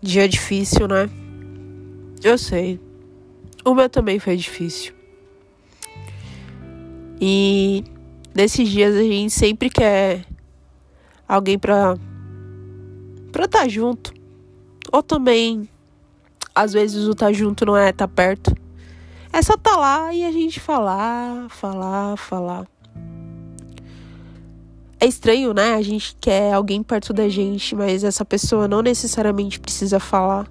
Dia difícil, né? Eu sei. O meu também foi difícil. E nesses dias a gente sempre quer alguém pra pra estar tá junto. Ou também às vezes o tá junto não é tá perto. É só tá lá e a gente falar, falar, falar. É estranho, né? A gente quer alguém perto da gente, mas essa pessoa não necessariamente precisa falar.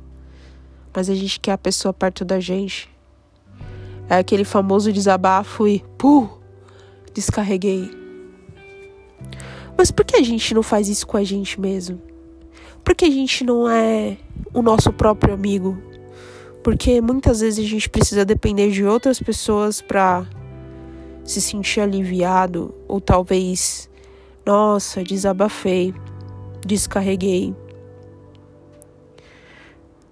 Mas a gente quer a pessoa perto da gente. É aquele famoso desabafo e, puh, descarreguei. Mas por que a gente não faz isso com a gente mesmo? Por que a gente não é o nosso próprio amigo? Porque muitas vezes a gente precisa depender de outras pessoas para se sentir aliviado ou talvez nossa, desabafei, descarreguei.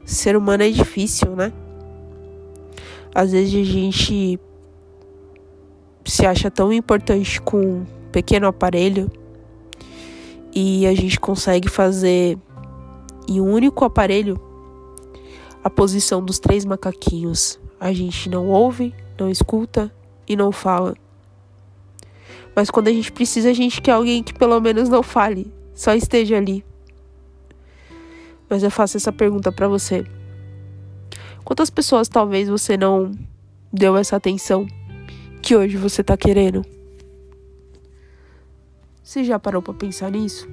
Ser humano é difícil, né? Às vezes a gente se acha tão importante com um pequeno aparelho e a gente consegue fazer em um único aparelho a posição dos três macaquinhos. A gente não ouve, não escuta e não fala. Mas quando a gente precisa, a gente quer alguém que pelo menos não fale, só esteja ali. Mas eu faço essa pergunta para você. Quantas pessoas talvez você não deu essa atenção que hoje você tá querendo? Você já parou para pensar nisso?